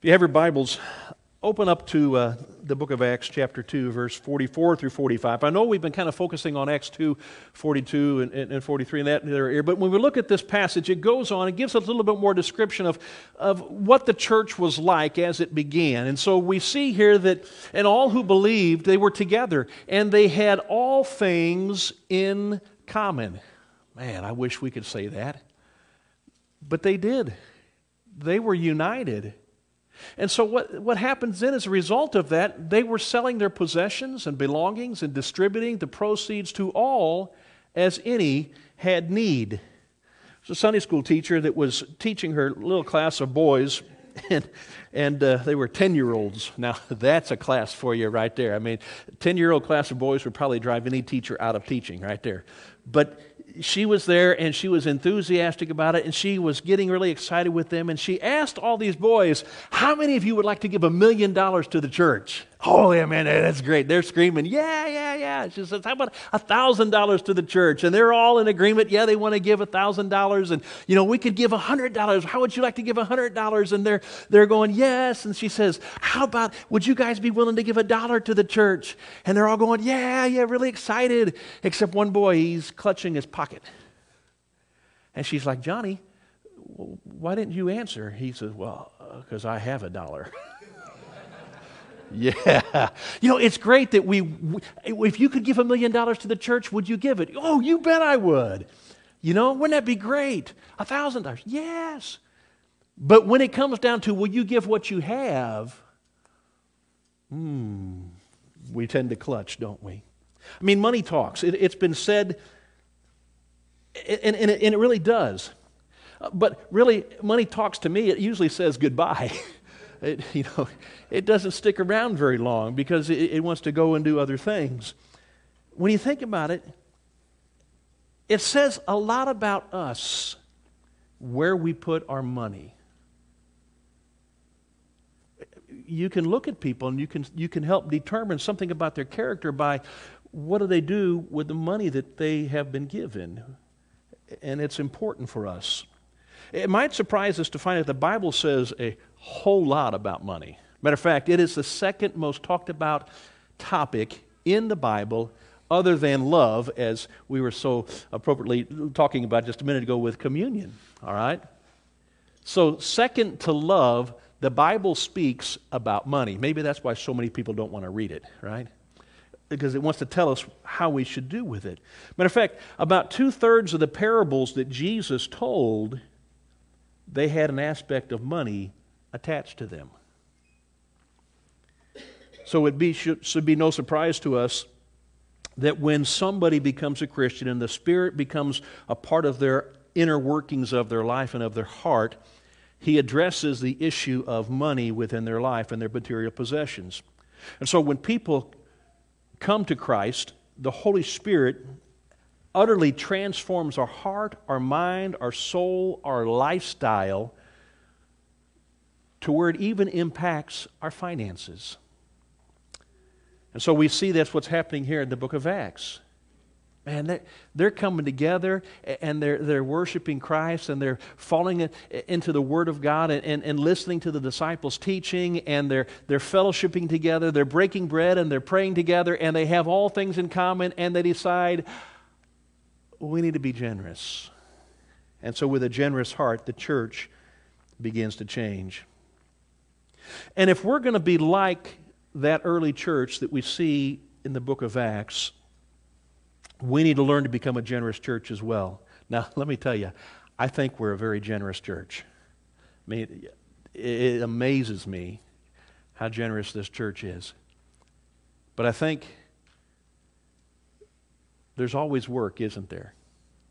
If you have your Bibles, open up to uh, the book of Acts, chapter 2, verse 44 through 45. I know we've been kind of focusing on Acts 2, 42 and, and, and 43 in that area, but when we look at this passage, it goes on, it gives us a little bit more description of, of what the church was like as it began. And so we see here that, and all who believed, they were together, and they had all things in common. Man, I wish we could say that. But they did. They were united and so, what, what happens then as a result of that, they were selling their possessions and belongings and distributing the proceeds to all as any had need. There's a Sunday school teacher that was teaching her little class of boys, and, and uh, they were 10 year olds. Now, that's a class for you right there. I mean, 10 year old class of boys would probably drive any teacher out of teaching right there. But she was there and she was enthusiastic about it and she was getting really excited with them. And she asked all these boys, How many of you would like to give a million dollars to the church? Oh, yeah, man, that's great. They're screaming, Yeah, yeah, yeah. She says, How about a thousand dollars to the church? And they're all in agreement. Yeah, they want to give a thousand dollars. And, you know, we could give a hundred dollars. How would you like to give a hundred dollars? And they're, they're going, Yes. And she says, How about, would you guys be willing to give a dollar to the church? And they're all going, Yeah, yeah, really excited. Except one boy, he's clutching his pocket. And she's like, Johnny, why didn't you answer? He says, Well, because uh, I have a dollar. yeah. You know, it's great that we, if you could give a million dollars to the church, would you give it? Oh, you bet I would. You know, wouldn't that be great? A thousand dollars. Yes. But when it comes down to, will you give what you have? Hmm, we tend to clutch, don't we? I mean, money talks. It, has been said and, and, it, and it really does. But really, money talks to me, it usually says goodbye. It, you know, it doesn't stick around very long because it, it wants to go and do other things. When you think about it, it says a lot about us where we put our money. You can look at people and you can, you can help determine something about their character by what do they do with the money that they have been given and it's important for us. It might surprise us to find that the Bible says a whole lot about money. Matter of fact, it is the second most talked about topic in the Bible other than love, as we were so appropriately talking about just a minute ago with communion. All right? So, second to love, the Bible speaks about money. Maybe that's why so many people don't want to read it, right? because it wants to tell us how we should do with it. Matter of fact, about two thirds of the parables that Jesus told, they had an aspect of money attached to them. So it be, should, should be no surprise to us that when somebody becomes a Christian and the Spirit becomes a part of their inner workings of their life and of their heart, he addresses the issue of money within their life and their material possessions. And so when people come to Christ, the Holy Spirit utterly transforms our heart, our mind, our soul, our lifestyle to where it even impacts our finances. And so we see that's what's happening here in the book of Acts. Man, they're, coming together and they're, they're worshiping Christ and they're falling into the Word of God and, and, and listening to the disciples' teaching and they're, they're fellowshipping together. They're breaking bread and they're praying together and they have all things in common and they decide we need to be generous. And so, with a generous heart, the church begins to change. And if we're going to be like that early church that we see in the book of Acts, we need to learn to become a generous church as well. Now, let me tell you, I think we're a very generous church. I mean, it amazes me how generous this church is. But I think there's always work, isn't there?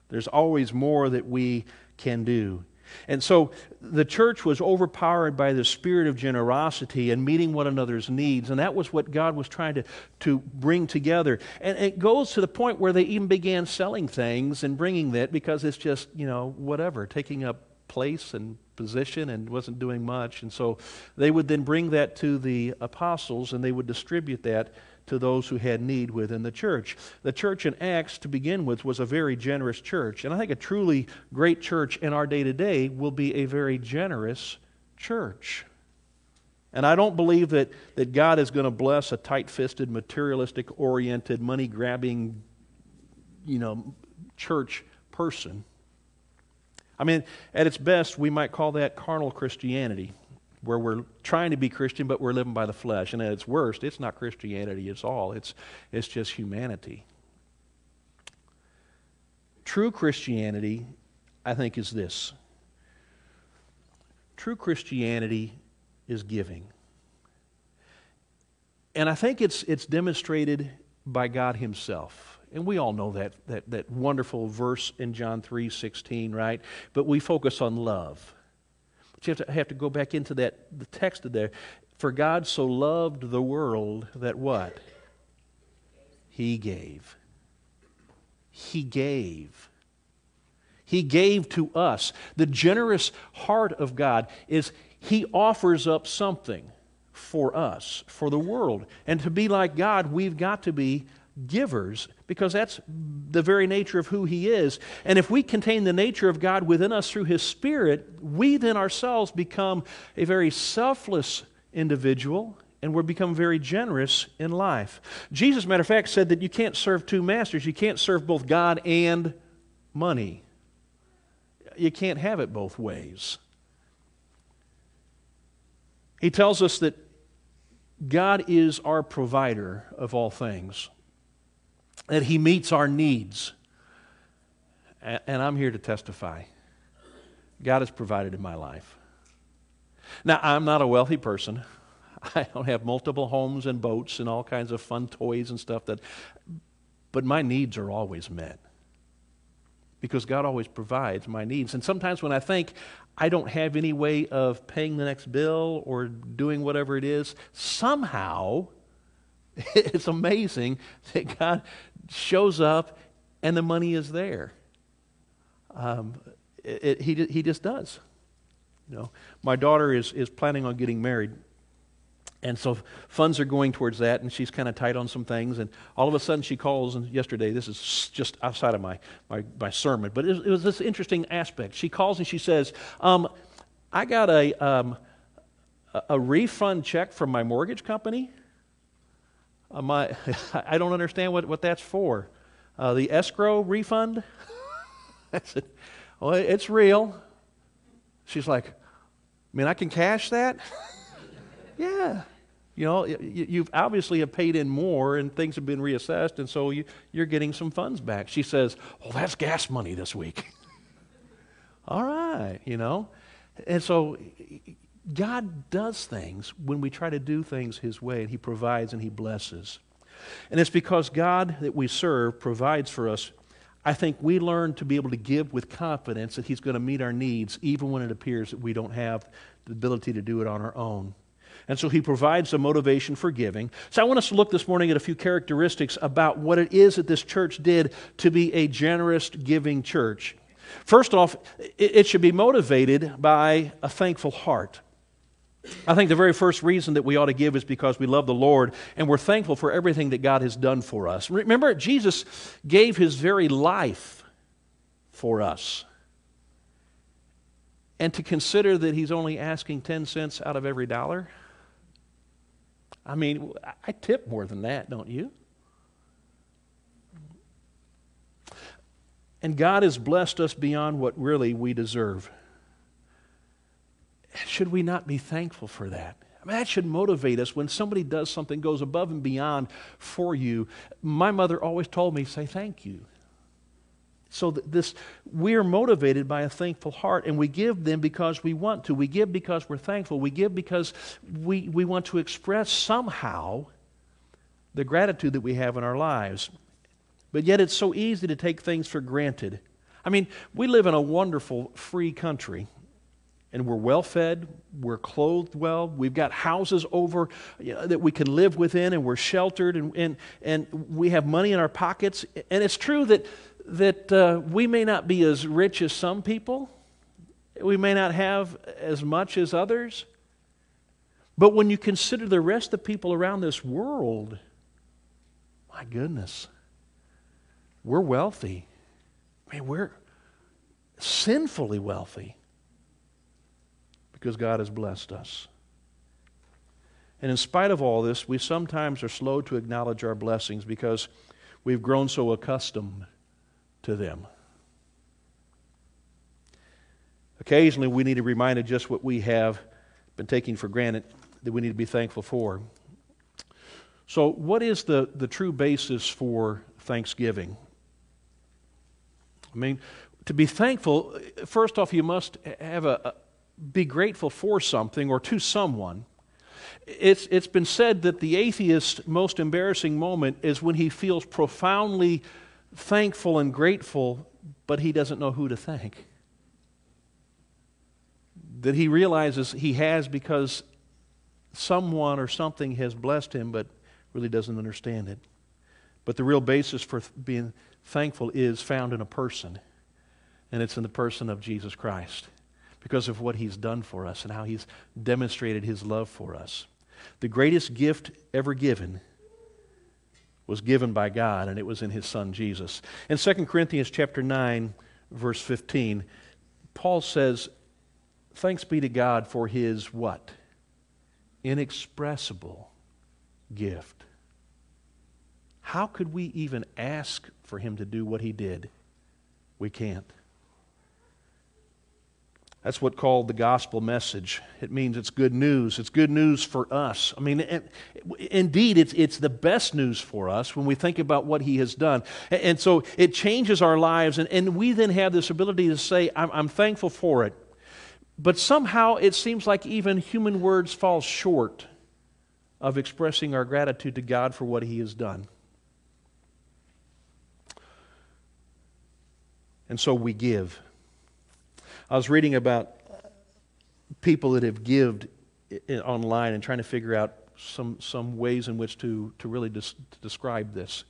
There's always more that we can do. And so the church was overpowered by the spirit of generosity and meeting one another's needs. And that was what God was trying to, to bring together. And it goes to the point where they even began selling things and bringing that because it's just, you know, whatever, taking up place and position and wasn't doing much. And so they would then bring that to the apostles and they would distribute that to those who had need within the church. The church in Acts, to begin with, was a very generous church. And I think a truly great church in our day to day will be a very generous church. And I don't believe that, that God is going to bless a tight fisted, materialistic oriented, money grabbing, you know, church person. I mean, at its best, we might call that carnal Christianity, where we're trying to be Christian, but we're living by the flesh. And at its worst, it's not Christianity, it's all, it's, it's just humanity. True Christianity, I think, is this true Christianity is giving. And I think it's, it's demonstrated by God Himself. And we all know that, that, that wonderful verse in John 3 16, right? But we focus on love. You have to, have to go back into that the text of there. For God so loved the world that what? He gave. He gave. He gave to us. The generous heart of God is He offers up something for us, for the world. And to be like God, we've got to be givers because that's the very nature of who He is. And if we contain the nature of God within us through His Spirit, we then ourselves become a very selfless individual and we become very generous in life. Jesus, matter of fact, said that you can't serve two masters. You can't serve both God and money. You can't have it both ways. He tells us that God is our provider of all things, that He meets our needs. And I'm here to testify God has provided in my life. Now, I'm not a wealthy person. I don't have multiple homes and boats and all kinds of fun toys and stuff that but my needs are always met. Because God always provides my needs. And sometimes when I think I don't have any way of paying the next bill or doing whatever it is, somehow it's amazing that God shows up and the money is there. Um, it, it, he, he just does. You know, my daughter is, is planning on getting married and so funds are going towards that, and she's kind of tight on some things. And all of a sudden, she calls, and yesterday, this is just outside of my, my, my sermon, but it was, it was, this interesting aspect. She calls and she says, um, I got a, um, a refund check from my mortgage company. Uh, my, I don't understand what, what that's for. Uh, the escrow refund? I said, Well, it's real. She's like, I mean, I can cash that? Yeah. You know, you've obviously have paid in more and things have been reassessed, and so you, you're getting some funds back. She says, Well, that's gas money this week. All right, you know. And so God does things when we try to do things His way, and He provides and He blesses. And it's because God that we serve provides for us. I think we learn to be able to give with confidence that He's going to meet our needs, even when it appears that we don't have the ability to do it on our own. And so he provides the motivation for giving. So I want us to look this morning at a few characteristics about what it is that this church did to be a generous, giving church. First off, it should be motivated by a thankful heart. I think the very first reason that we ought to give is because we love the Lord and we're thankful for everything that God has done for us. Remember, Jesus gave his very life for us. And to consider that he's only asking 10 cents out of every dollar, I mean, I tip more than that, don't you? And God has blessed us beyond what really we deserve. Should we not be thankful for that? I mean, that should motivate us when somebody does something, goes above and beyond for you. My mother always told me, say thank you. So this we're motivated by a thankful heart, and we give them because we want to. We give because we're thankful. We give because we, we want to express somehow the gratitude that we have in our lives. But yet it's so easy to take things for granted. I mean, we live in a wonderful, free country, and we're well fed, we're clothed well, we've got houses over you know, that we can live within, and we're sheltered, and, and, and we have money in our pockets. And it's true that that uh, we may not be as rich as some people, we may not have as much as others, but when you consider the rest of the people around this world, my goodness, we're wealthy. I mean, we're sinfully wealthy because God has blessed us. And in spite of all this, we sometimes are slow to acknowledge our blessings because we've grown so accustomed to them. Occasionally, we need to be reminded just what we have been taking for granted that we need to be thankful for. So, what is the, the true basis for thanksgiving? I mean, to be thankful, first off, you must have a, a be grateful for something or to someone. It's, it's been said that the atheist's most embarrassing moment is when he feels profoundly thankful and grateful, but he doesn't know who to thank. That he realizes he has because someone or something has blessed him, but really doesn't understand it. But the real basis for being thankful is found in a person, and it's in the person of Jesus Christ because of what he's done for us and how he's demonstrated his love for us. The greatest gift ever given was given by God, and it was in his son Jesus. In 2 Corinthians chapter 9, verse 15, Paul says, Thanks be to God for his what? Inexpressible gift. How could we even ask for him to do what he did? We can't. That's what called the gospel message. It means it's good news. It's good news for us. I mean, indeed, it's, it's the best news for us when we think about what he has done. And so it changes our lives, and, and we then have this ability to say, I'm, I'm thankful for it. But somehow it seems like even human words fall short of expressing our gratitude to God for what he has done. And so we give. I was reading about people that have given online and trying to figure out some, some ways in which to, to really to describe this.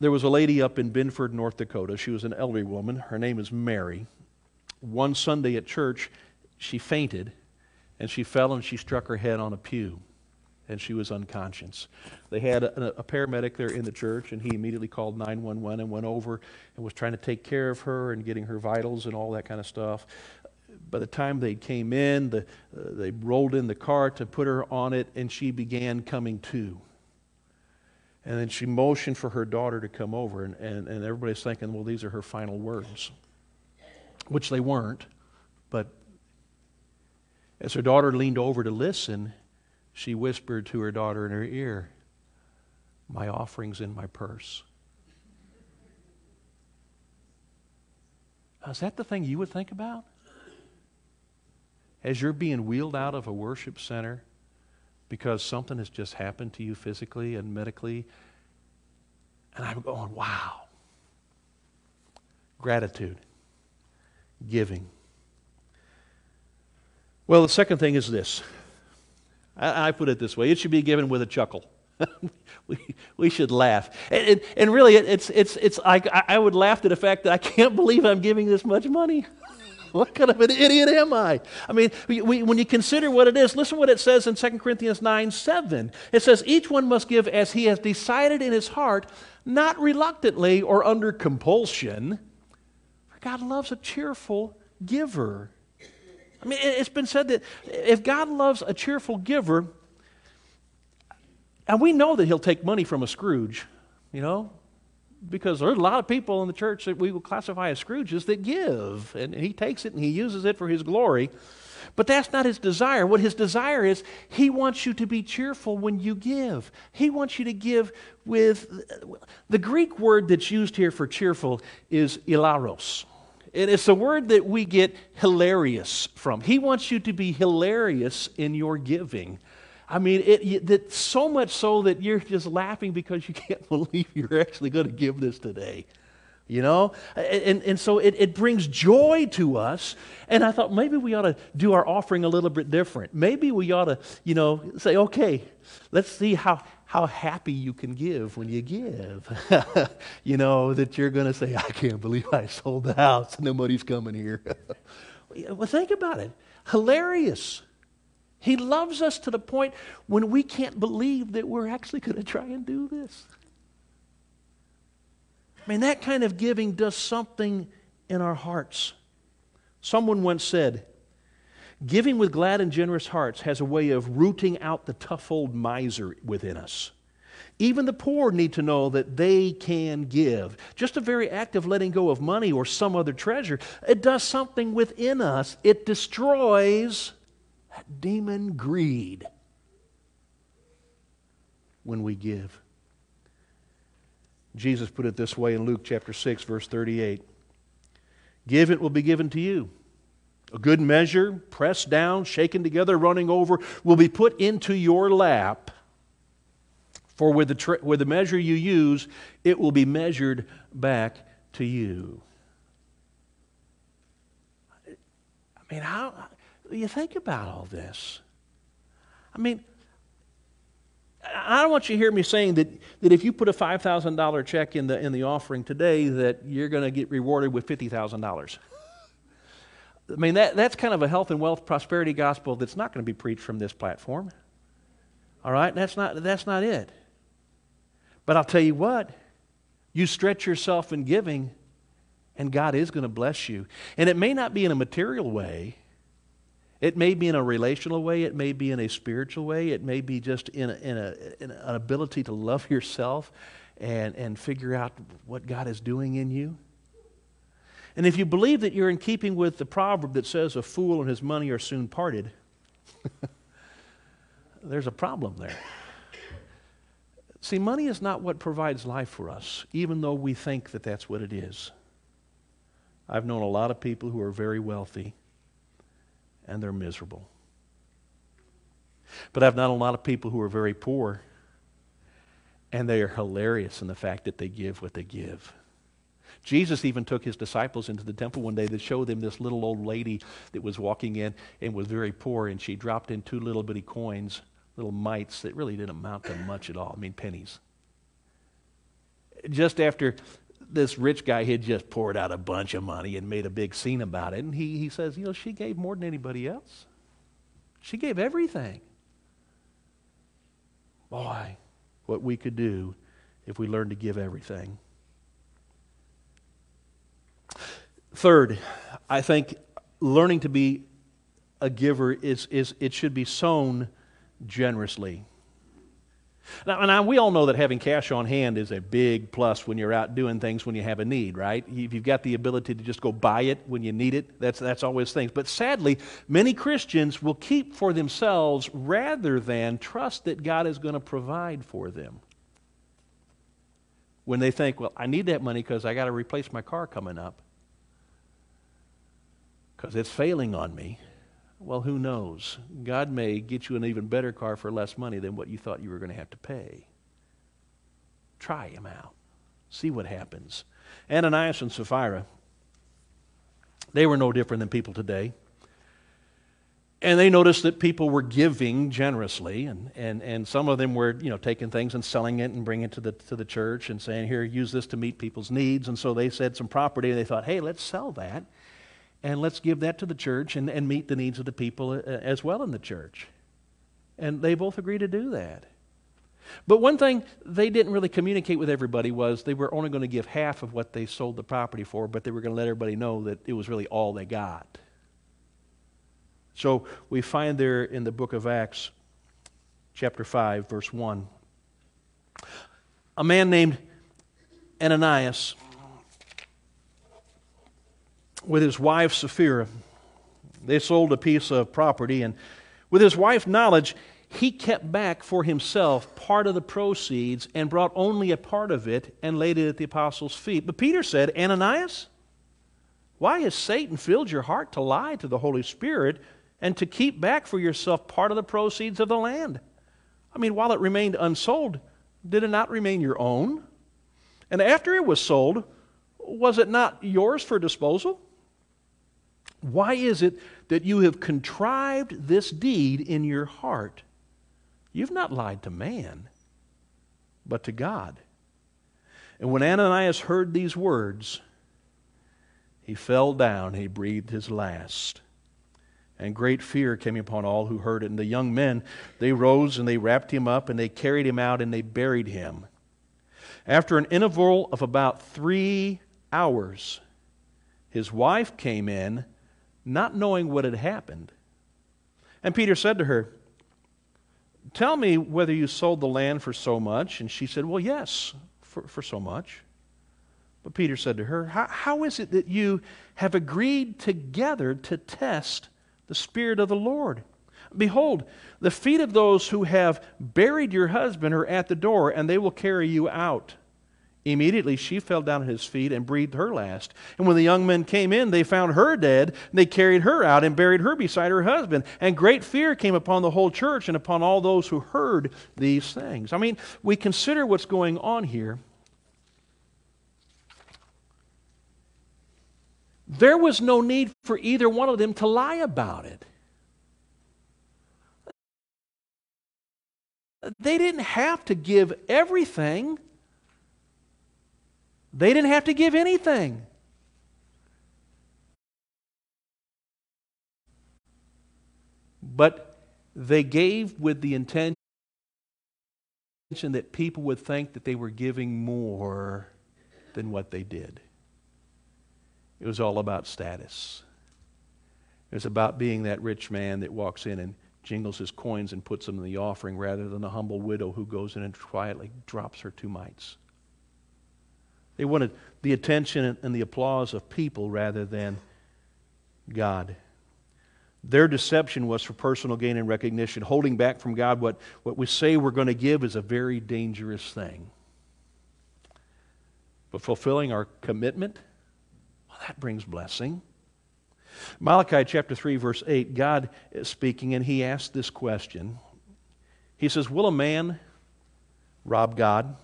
There was a lady up in Binford, North Dakota. She was an elderly woman. Her name is Mary. One Sunday at church, she fainted and she fell and she struck her head on a pew and she was unconscious. They had a, a, paramedic there in the church, and he immediately called 911 and went over and was trying to take care of her and getting her vitals and all that kind of stuff. By the time they came in, the, uh, they rolled in the car to put her on it, and she began coming to. And then she motioned for her daughter to come over, and, and, and everybody's thinking, well, these are her final words, which they weren't. But as her daughter leaned over to listen, she whispered to her daughter in her ear, My offering's in my purse. Is that the thing you would think about? As you're being wheeled out of a worship center because something has just happened to you physically and medically, and I'm going, wow. Gratitude, giving. Well, the second thing is this I, I put it this way it should be given with a chuckle. we, we should laugh. And, and, and really, it, it's, it's, it's I, I would laugh at the fact that I can't believe I'm giving this much money. what kind of an idiot am I? I mean, we, we, when you consider what it is, listen what it says in 2 Corinthians 9 7. It says, Each one must give as he has decided in his heart, not reluctantly or under compulsion. For God loves a cheerful giver. I mean, it's been said that if God loves a cheerful giver, and we know that He'll take money from a Scrooge, you know, because there's a lot of people in the church that we will classify as Scrooges that give, and He takes it and He uses it for His glory. But that's not his desire. What his desire is, he wants you to be cheerful when you give. He wants you to give with the Greek word that's used here for cheerful is hilaros. And it's a word that we get hilarious from. He wants you to be hilarious in your giving. I mean, it, that so much so that you're just laughing because you can't believe you're actually going to give this today. You know? And, and so it, it brings joy to us. And I thought maybe we ought to do our offering a little bit different. Maybe we ought to, you know, say, okay, let's see how, how happy you can give when you give. you know, that you're going to say, I can't believe I sold the house nobody's coming here. well, think about it. Hilarious. He loves us to the point when we can't believe that we're actually going to try and do this. I mean, that kind of giving does something in our hearts. Someone once said, Giving with glad and generous hearts has a way of rooting out the tough old miser within us. Even the poor need to know that they can give. Just a very act of letting go of money or some other treasure, it does something within us. It destroys demon greed when we give. Jesus put it this way in Luke chapter 6, verse 38 Give, it will be given to you. A good measure, pressed down, shaken together, running over, will be put into your lap. For with the, with the measure you use, it will be measured back to you. I mean, how you think about all this? I mean, I don't want you to hear me saying that, that if you put a $5,000 check in the, in the offering today, that you're going to get rewarded with $50,000. I mean, that, that's kind of a health and wealth prosperity gospel that's not going to be preached from this platform. All right? That's not, that's not it. But I'll tell you what, you stretch yourself in giving, and God is going to bless you. And it may not be in a material way, it may be in a relational way, it may be in a spiritual way, it may be just in, a, in, a, in an ability to love yourself and, and figure out what God is doing in you. And if you believe that you're in keeping with the proverb that says a fool and his money are soon parted, there's a problem there. See, money is not what provides life for us, even though we think that that's what it is. I've known a lot of people who are very wealthy and they're miserable. But I've known a lot of people who are very poor, and they are hilarious in the fact that they give what they give. Jesus even took his disciples into the temple one day to show them this little old lady that was walking in and was very poor, and she dropped in two little bitty coins, little mites that really didn't amount to much at all. I mean, pennies. Just after this rich guy had just poured out a bunch of money and made a big scene about it. And he, he says, You know, she gave more than anybody else. She gave everything. Boy, what we could do if we learned to give everything. Third, I think learning to be a giver is, is it should be sown generously. Now, now, we all know that having cash on hand is a big plus when you're out doing things when you have a need, right? If you've got the ability to just go buy it when you need it, that's, that's always things. But sadly, many Christians will keep for themselves rather than trust that God is going to provide for them. When they think, well, I need that money because I got to replace my car coming up because it's failing on me. Well, who knows? God may get you an even better car for less money than what you thought you were going to have to pay. Try him out. See what happens. Ananias and Sapphira, they were no different than people today. And they noticed that people were giving generously, and, and, and some of them were, you know, taking things and selling it and bringing it to the, to the church and saying, here, use this to meet people's needs. And so they said some property, and they thought, hey, let's sell that and let's give that to the church and, and meet the needs of the people uh, as well in the church. And they both agreed to do that. But one thing they didn't really communicate with everybody was they were only going to give half of what they sold the property for, but they were going to let everybody know that it was really all they got. So we find there in the book of Acts, chapter 5, verse 1, a man named Ananias with his wife Sapphira. They sold a piece of property, and with his wife's knowledge, he kept back for himself part of the proceeds and brought only a part of it and laid it at the apostles' feet. But Peter said, Ananias, why has Satan filled your heart to lie to the Holy Spirit and to keep back for yourself part of the proceeds of the land? I mean, while it remained unsold, did it not remain your own? And after it was sold, was it not yours for disposal? Why is it that you have contrived this deed in your heart? You've not lied to man, but to God. And when Ananias heard these words, he fell down, he breathed his last. And great fear came upon all who heard it. And the young men, they rose and they wrapped him up and they carried him out and they buried him. After an interval of about three hours, his wife came in not knowing what had happened, And Peter said to her, Tell me whether you sold the land for so much. And she said, Well, yes, for, for so much. But Peter said to her, how, how is it that you have agreed together to test the Spirit of the Lord? Behold, the feet of those who have buried your husband are at the door, and they will carry you out. Immediately she fell down at his feet and breathed her last. And when the young men came in, they found her dead. And they carried her out and buried her beside her husband. And great fear came upon the whole church and upon all those who heard these things. I mean, we consider what's going on here. There was no need for either one of them to lie about it. They didn't have to give everything. They didn't have to give anything. But they gave with the intention that people would think that they were giving more than what they did. It was all about status. It was about being that rich man that walks in and jingles his coins and puts them in the offering rather than the humble widow who goes in and quietly drops her two mites. They wanted the attention and the applause of people rather than God. Their deception was for personal gain and recognition. Holding back from God what, what we say we're going to give is a very dangerous thing. But fulfilling our commitment, well, that brings blessing. Malachi chapter 3, verse 8, God is speaking, and he asks this question. He says, Will a man rob God?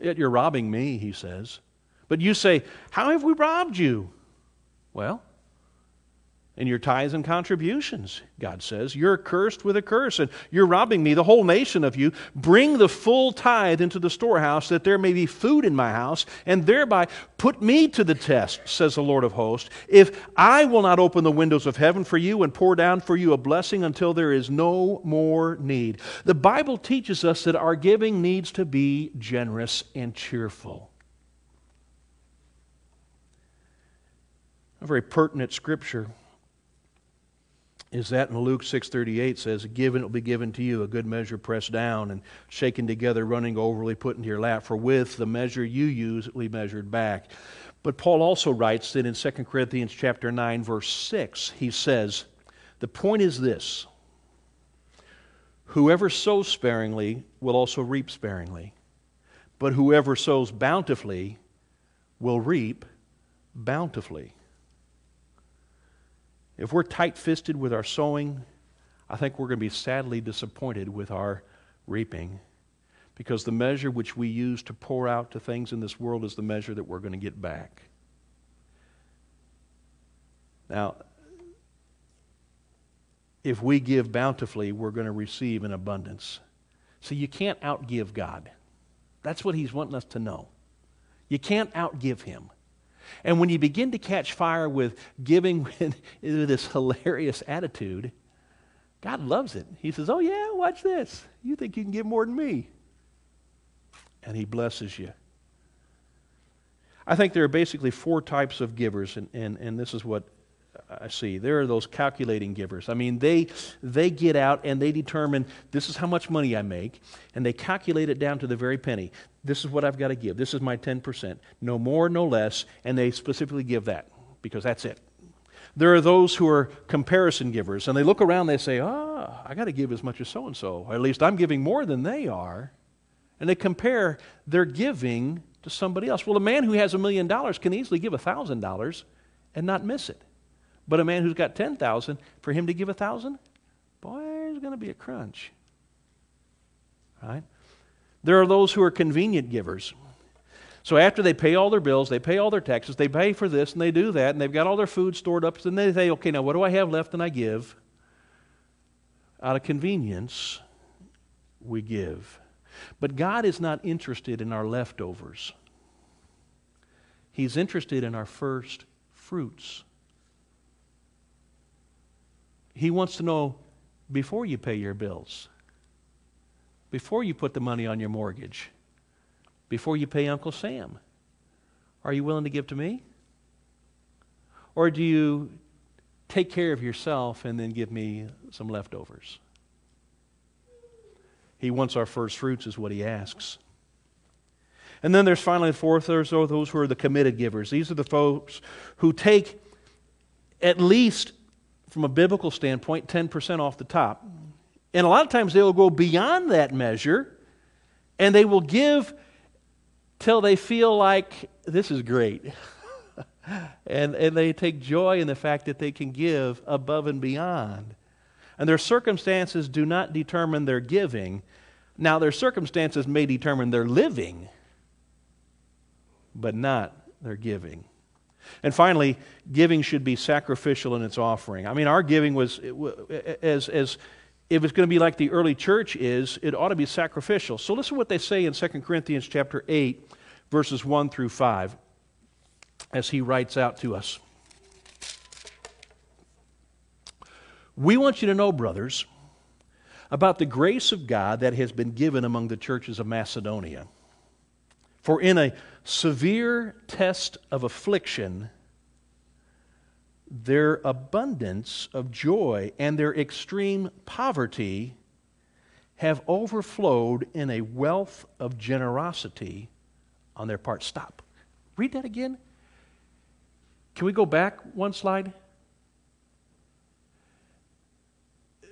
Yet you're robbing me, he says. But you say, How have we robbed you? Well, in your tithes and contributions, God says. You're cursed with a curse, and you're robbing me, the whole nation of you. Bring the full tithe into the storehouse, that there may be food in my house, and thereby put me to the test, says the Lord of hosts, if I will not open the windows of heaven for you and pour down for you a blessing until there is no more need. The Bible teaches us that our giving needs to be generous and cheerful. A very pertinent scripture is that in Luke 6:38 says, "Given it will be given to you, a good measure pressed down and shaken together, running overly put into your lap. For with the measure you use, it will be measured back." But Paul also writes that in 2 Corinthians chapter 9 verse 6, he says, "The point is this: Whoever sows sparingly will also reap sparingly, but whoever sows bountifully will reap bountifully." If we're tight fisted with our sowing, I think we're going to be sadly disappointed with our reaping because the measure which we use to pour out to things in this world is the measure that we're going to get back. Now, if we give bountifully, we're going to receive in abundance. So you can't outgive God. That's what He's wanting us to know. You can't outgive Him. And when you begin to catch fire with giving with this hilarious attitude, God loves it. He says, Oh, yeah, watch this. You think you can give more than me? And He blesses you. I think there are basically four types of givers, and, and, and this is what I see. There are those calculating givers. I mean, they, they get out and they determine this is how much money I make, and they calculate it down to the very penny. This is what I've got to give. This is my 10%. No more, no less, and they specifically give that because that's it. There are those who are comparison givers, and they look around they say, ah, I got to give as much as so and so. At least I'm giving more than they are. And they compare their giving to somebody else. Well, a man who has a million dollars can easily give a $1,000 and not miss it. But a man who's got 10,000, for him to give a 1,000, boy, there's going to be a crunch. Right? There are those who are convenient givers. So after they pay all their bills, they pay all their taxes, they pay for this and they do that, and they've got all their food stored up, and they say, okay, now what do I have left and I give? Out of convenience, we give. But God is not interested in our leftovers. He's interested in our first fruits. He wants to know before you pay your bills, before you put the money on your mortgage, before you pay Uncle Sam, are you willing to give to me? Or do you take care of yourself and then give me some leftovers. He wants our first fruits, is what he asks. And then there's finally the fourth, there's those who are the committed givers. These are the folks who take, at least from a biblical standpoint, 10% off the top. And a lot of times they will go beyond that measure and they will give till they feel like this is great. and, and they take joy in the fact that they can give above and beyond. And their circumstances do not determine their giving. Now, their circumstances may determine their living, but not their giving. And finally, giving should be sacrificial in its offering. I mean, our giving was, as, as if it's going to be like the early church is, it ought to be sacrificial. So listen to what they say in 2 Corinthians chapter 8, verses 1 through 5, as he writes out to us. We want you to know, brothers, about the grace of God that has been given among the churches of Macedonia. For in a severe test of affliction, their abundance of joy and their extreme poverty have overflowed in a wealth of generosity on their part. Stop. Read that again. Can we go back one slide?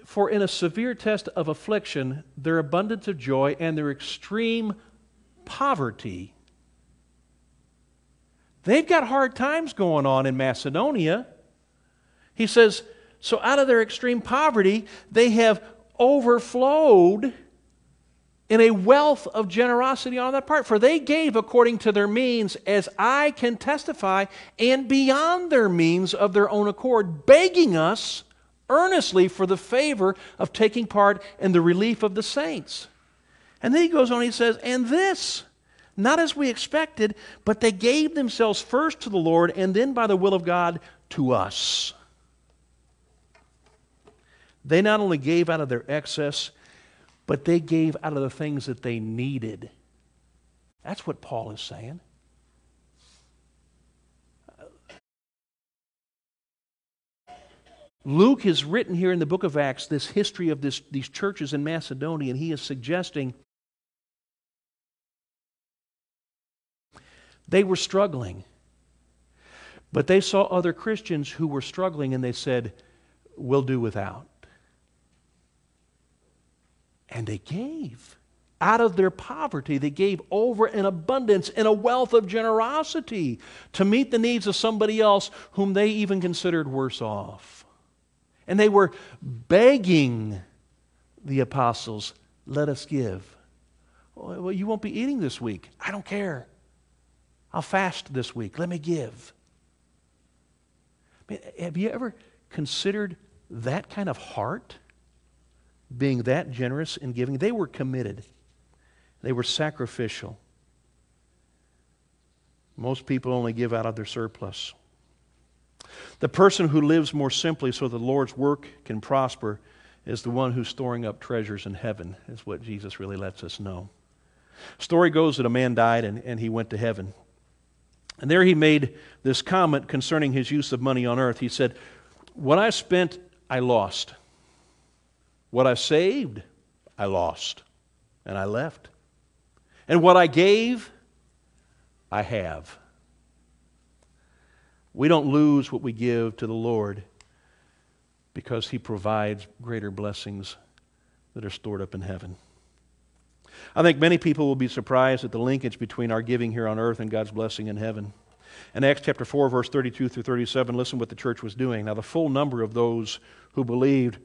For in a severe test of affliction, their abundance of joy and their extreme poverty. They've got hard times going on in Macedonia. He says, so out of their extreme poverty, they have overflowed in a wealth of generosity on that part. For they gave according to their means, as I can testify, and beyond their means of their own accord, begging us earnestly for the favor of taking part in the relief of the saints. And then he goes on, he says, And this, not as we expected, but they gave themselves first to the Lord, and then by the will of God to us. They not only gave out of their excess, but they gave out of the things that they needed. That's what Paul is saying. Luke has written here in the book of Acts this history of this, these churches in Macedonia, and he is suggesting they were struggling. But they saw other Christians who were struggling, and they said, We'll do without. And they gave. Out of their poverty, they gave over in abundance in a wealth of generosity to meet the needs of somebody else whom they even considered worse off. And they were begging the apostles, let us give. Well, you won't be eating this week. I don't care. I'll fast this week. Let me give. Have you ever considered that kind of heart? being that generous in giving. They were committed, they were sacrificial. Most people only give out of their surplus. The person who lives more simply so the Lord's work can prosper is the one who's storing up treasures in heaven, is what Jesus really lets us know. Story goes that a man died and, and he went to heaven. And there he made this comment concerning his use of money on earth. He said, What I spent, I lost. What I saved, I lost, and I left. And what I gave, I have. We don't lose what we give to the Lord because He provides greater blessings that are stored up in heaven. I think many people will be surprised at the linkage between our giving here on earth and God's blessing in heaven. In Acts chapter 4, verse 32 through 37, listen what the church was doing. Now, the full number of those who believed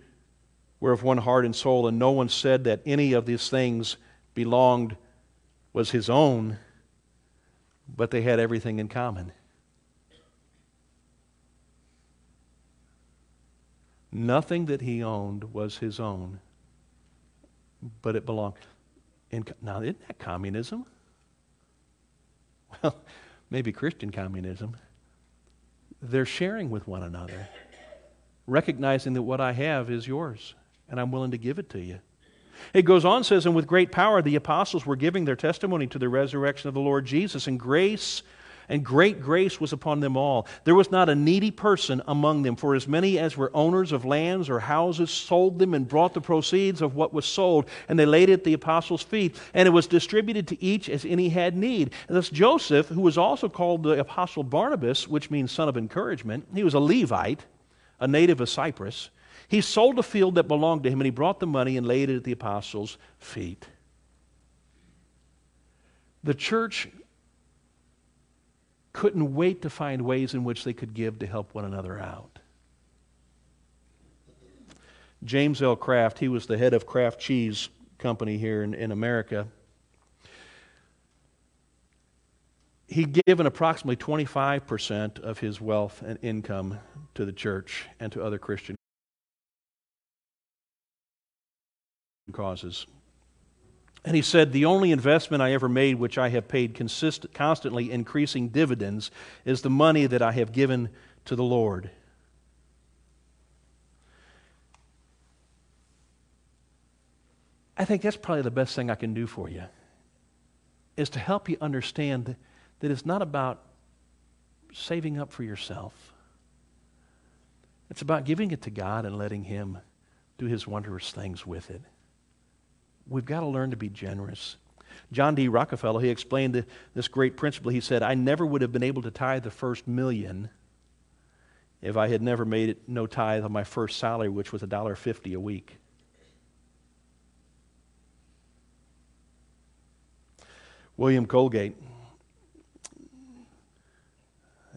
were of one heart and soul, and no one said that any of these things belonged, was his own, but they had everything in common. Nothing that he owned was his own, but it belonged. Now, isn't that communism? Well, maybe Christian communism. They're sharing with one another, recognizing that what I have is yours and I'm willing to give it to you. It goes on, says, and with great power the apostles were giving their testimony to the resurrection of the Lord Jesus, and grace and great grace was upon them all. There was not a needy person among them, for as many as were owners of lands or houses sold them and brought the proceeds of what was sold, and they laid it at the apostles' feet, and it was distributed to each as any had need. And thus Joseph, who was also called the apostle Barnabas, which means son of encouragement, he was a Levite, a native of Cyprus. He sold a field that belonged to him, and he brought the money and laid it at the apostles' feet. The church couldn't wait to find ways in which they could give to help one another out. James L. Kraft, he was the head of Kraft Cheese Company here in, in America. He'd given approximately 25% of his wealth and income to the church and to other Christian causes. And he said, The only investment I ever made, which I have paid consist- constantly increasing dividends, is the money that I have given to the Lord. I think that's probably the best thing I can do for you, is to help you understand that it's not about saving up for yourself. It's about giving it to God and letting Him do His wondrous things with it we've got to learn to be generous. John D. Rockefeller, he explained this great principle. He said, I never would have been able to tithe the first million if I had never made it no tithe on my first salary, which was $1.50 a week. William Colgate.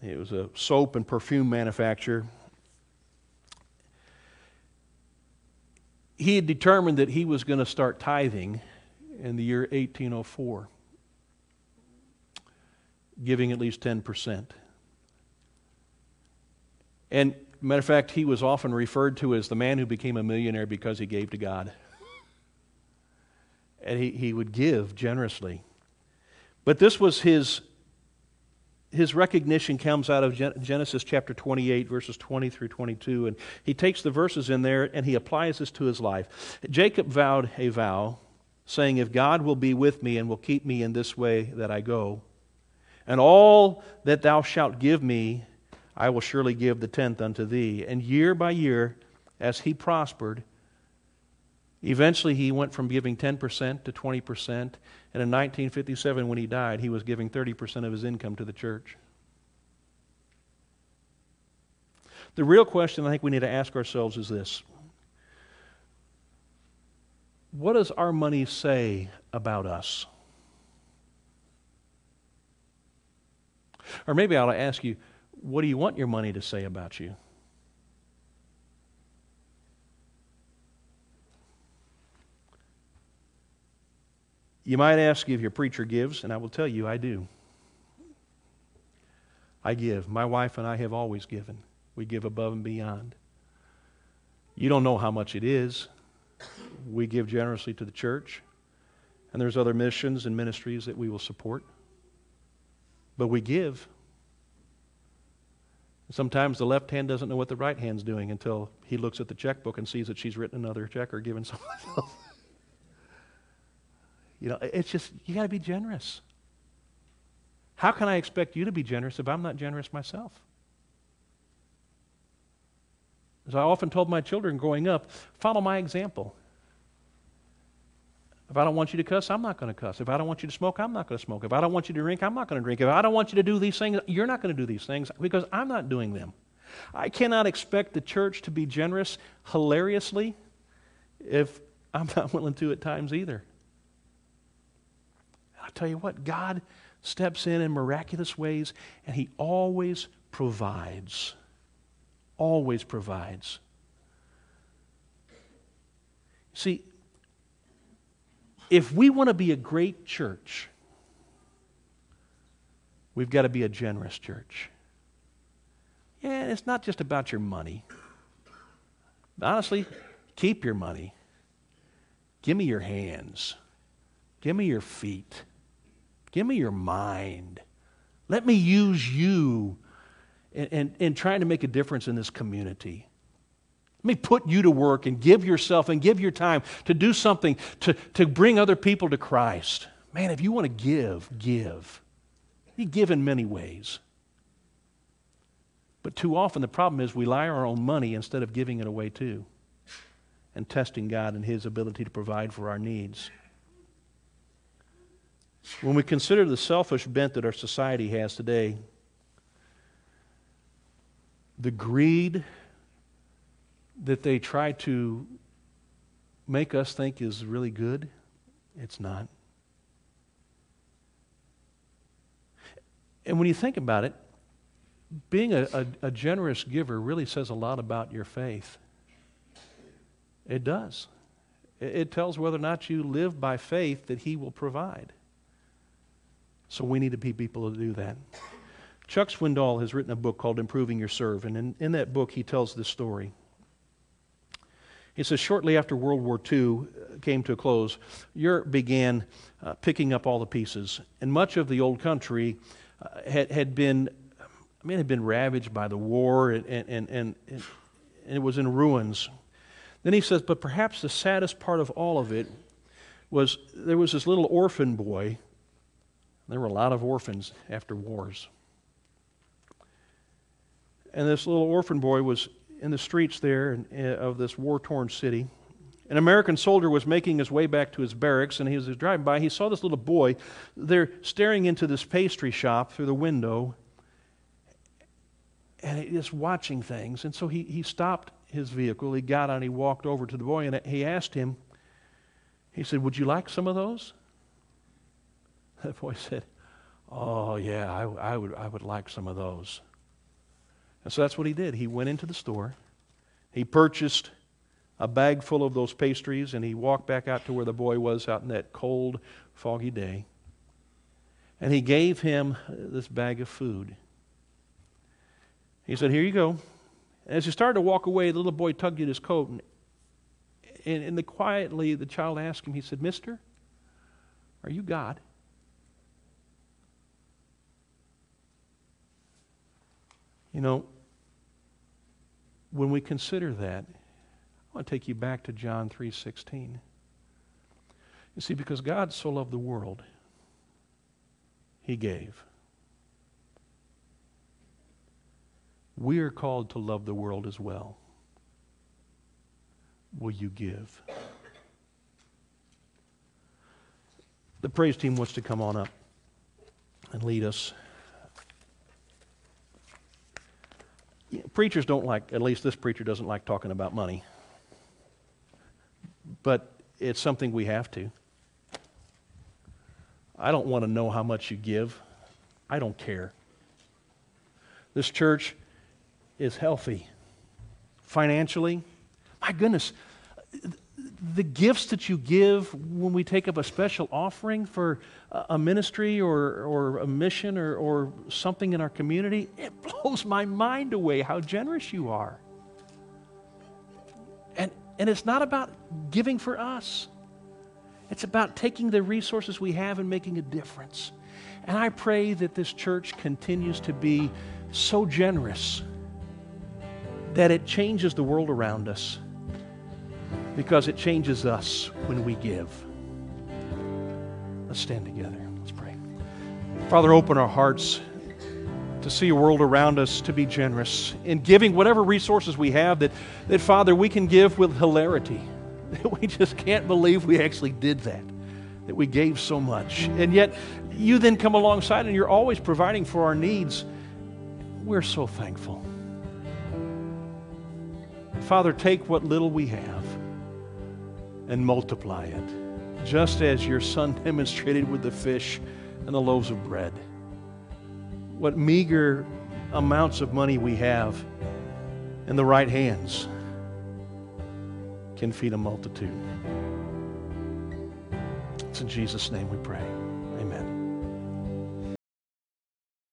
He was a soap and perfume manufacturer. He had determined that he was going to start tithing in the year 1804, giving at least 10%. And matter of fact, he was often referred to as the man who became a millionaire because he gave to God. And he, he would give generously. But this was his his recognition comes out of Genesis chapter 28, verses 20 through 22. And he takes the verses in there and he applies this to his life. Jacob vowed a vow, saying, If God will be with me and will keep me in this way that I go, and all that thou shalt give me, I will surely give the tenth unto thee. And year by year, as he prospered, Eventually, he went from giving 10% to 20%, and in 1957, when he died, he was giving 30% of his income to the church. The real question I think we need to ask ourselves is this What does our money say about us? Or maybe I ought to ask you, what do you want your money to say about you? You might ask if your preacher gives, and I will tell you I do. I give. My wife and I have always given. We give above and beyond. You don't know how much it is. We give generously to the church, and there's other missions and ministries that we will support. But we give. Sometimes the left hand doesn't know what the right hand's doing until he looks at the checkbook and sees that she's written another check or given someone else. You know, it's just, you got to be generous. How can I expect you to be generous if I'm not generous myself? As I often told my children growing up, follow my example. If I don't want you to cuss, I'm not going to cuss. If I don't want you to smoke, I'm not going to smoke. If I don't want you to drink, I'm not going to drink. If I don't want you to do these things, you're not going to do these things because I'm not doing them. I cannot expect the church to be generous hilariously if I'm not willing to at times either. Tell you what, God steps in in miraculous ways, and He always provides. Always provides. See, if we want to be a great church, we've got to be a generous church. Yeah, it's not just about your money. Honestly, keep your money. Give me your hands. Give me your feet. Give me your mind. Let me use you in, in, in, trying to make a difference in this community. Let me put you to work and give yourself and give your time to do something to, to bring other people to Christ. Man, if you want to give, give. You give in many ways. But too often the problem is we lie our own money instead of giving it away too and testing God and His ability to provide for our needs. When we consider the selfish bent that our society has today, the greed that they try to make us think is really good, it's not. And when you think about it, being a, a, a, generous giver really says a lot about your faith. It does. It, it tells whether or not you live by faith that He will provide. So we need to be people to do that. Chuck Swindoll has written a book called Improving Your Serve, and in, in that book he tells this story. He says, shortly after World War II uh, came to a close, Europe began uh, picking up all the pieces, and much of the old country uh, had, had been I mean, had been ravaged by the war and, and, and, and, and it was in ruins. Then he says, but perhaps the saddest part of all of it was there was this little orphan boy. There were a lot of orphans after wars. And this little orphan boy was in the streets there eh, of this war torn city. An American soldier was making his way back to his barracks, and he was driving by. He saw this little boy there staring into this pastry shop through the window and just watching things. And so he, he stopped his vehicle. He got on, he walked over to the boy, and he asked him, he said, Would you like some of those? The boy said, Oh, yeah, I, I, would, I would like some of those. And so that's what he did. He went into the store, he purchased a bag full of those pastries, and he walked back out to where the boy was out in that cold, foggy day. And he gave him this bag of food. He said, Here you go. As he started to walk away, the little boy tugged at his coat. And, and, and the, quietly, the child asked him, He said, Mister, are you God? You know, when we consider that, I want to take you back to John 3:16. You see because God so loved the world he gave. We are called to love the world as well. Will you give? The praise team wants to come on up and lead us. Preachers don't like, at least this preacher doesn't like talking about money. But it's something we have to. I don't want to know how much you give. I don't care. This church is healthy financially. My goodness, the gifts that you give when we take up a special offering for a ministry or, or a mission or, or something in our community, it blows my mind away how generous you are. And, and it's not about giving for us, it's about taking the resources we have and making a difference. And I pray that this church continues to be so generous that it changes the world around us because it changes us when we give. Let's stand together. Let's pray. Father, open our hearts to see a world around us to be generous in giving whatever resources we have that, that Father, we can give with hilarity. We just can't believe we actually did that, that we gave so much. And yet, you then come alongside and you're always providing for our needs. We're so thankful. Father, take what little we have and multiply it, just as your Son demonstrated with the fish and the loaves of bread. What meager amounts of money we have in the right hands can feed a multitude. It's in Jesus' name we pray.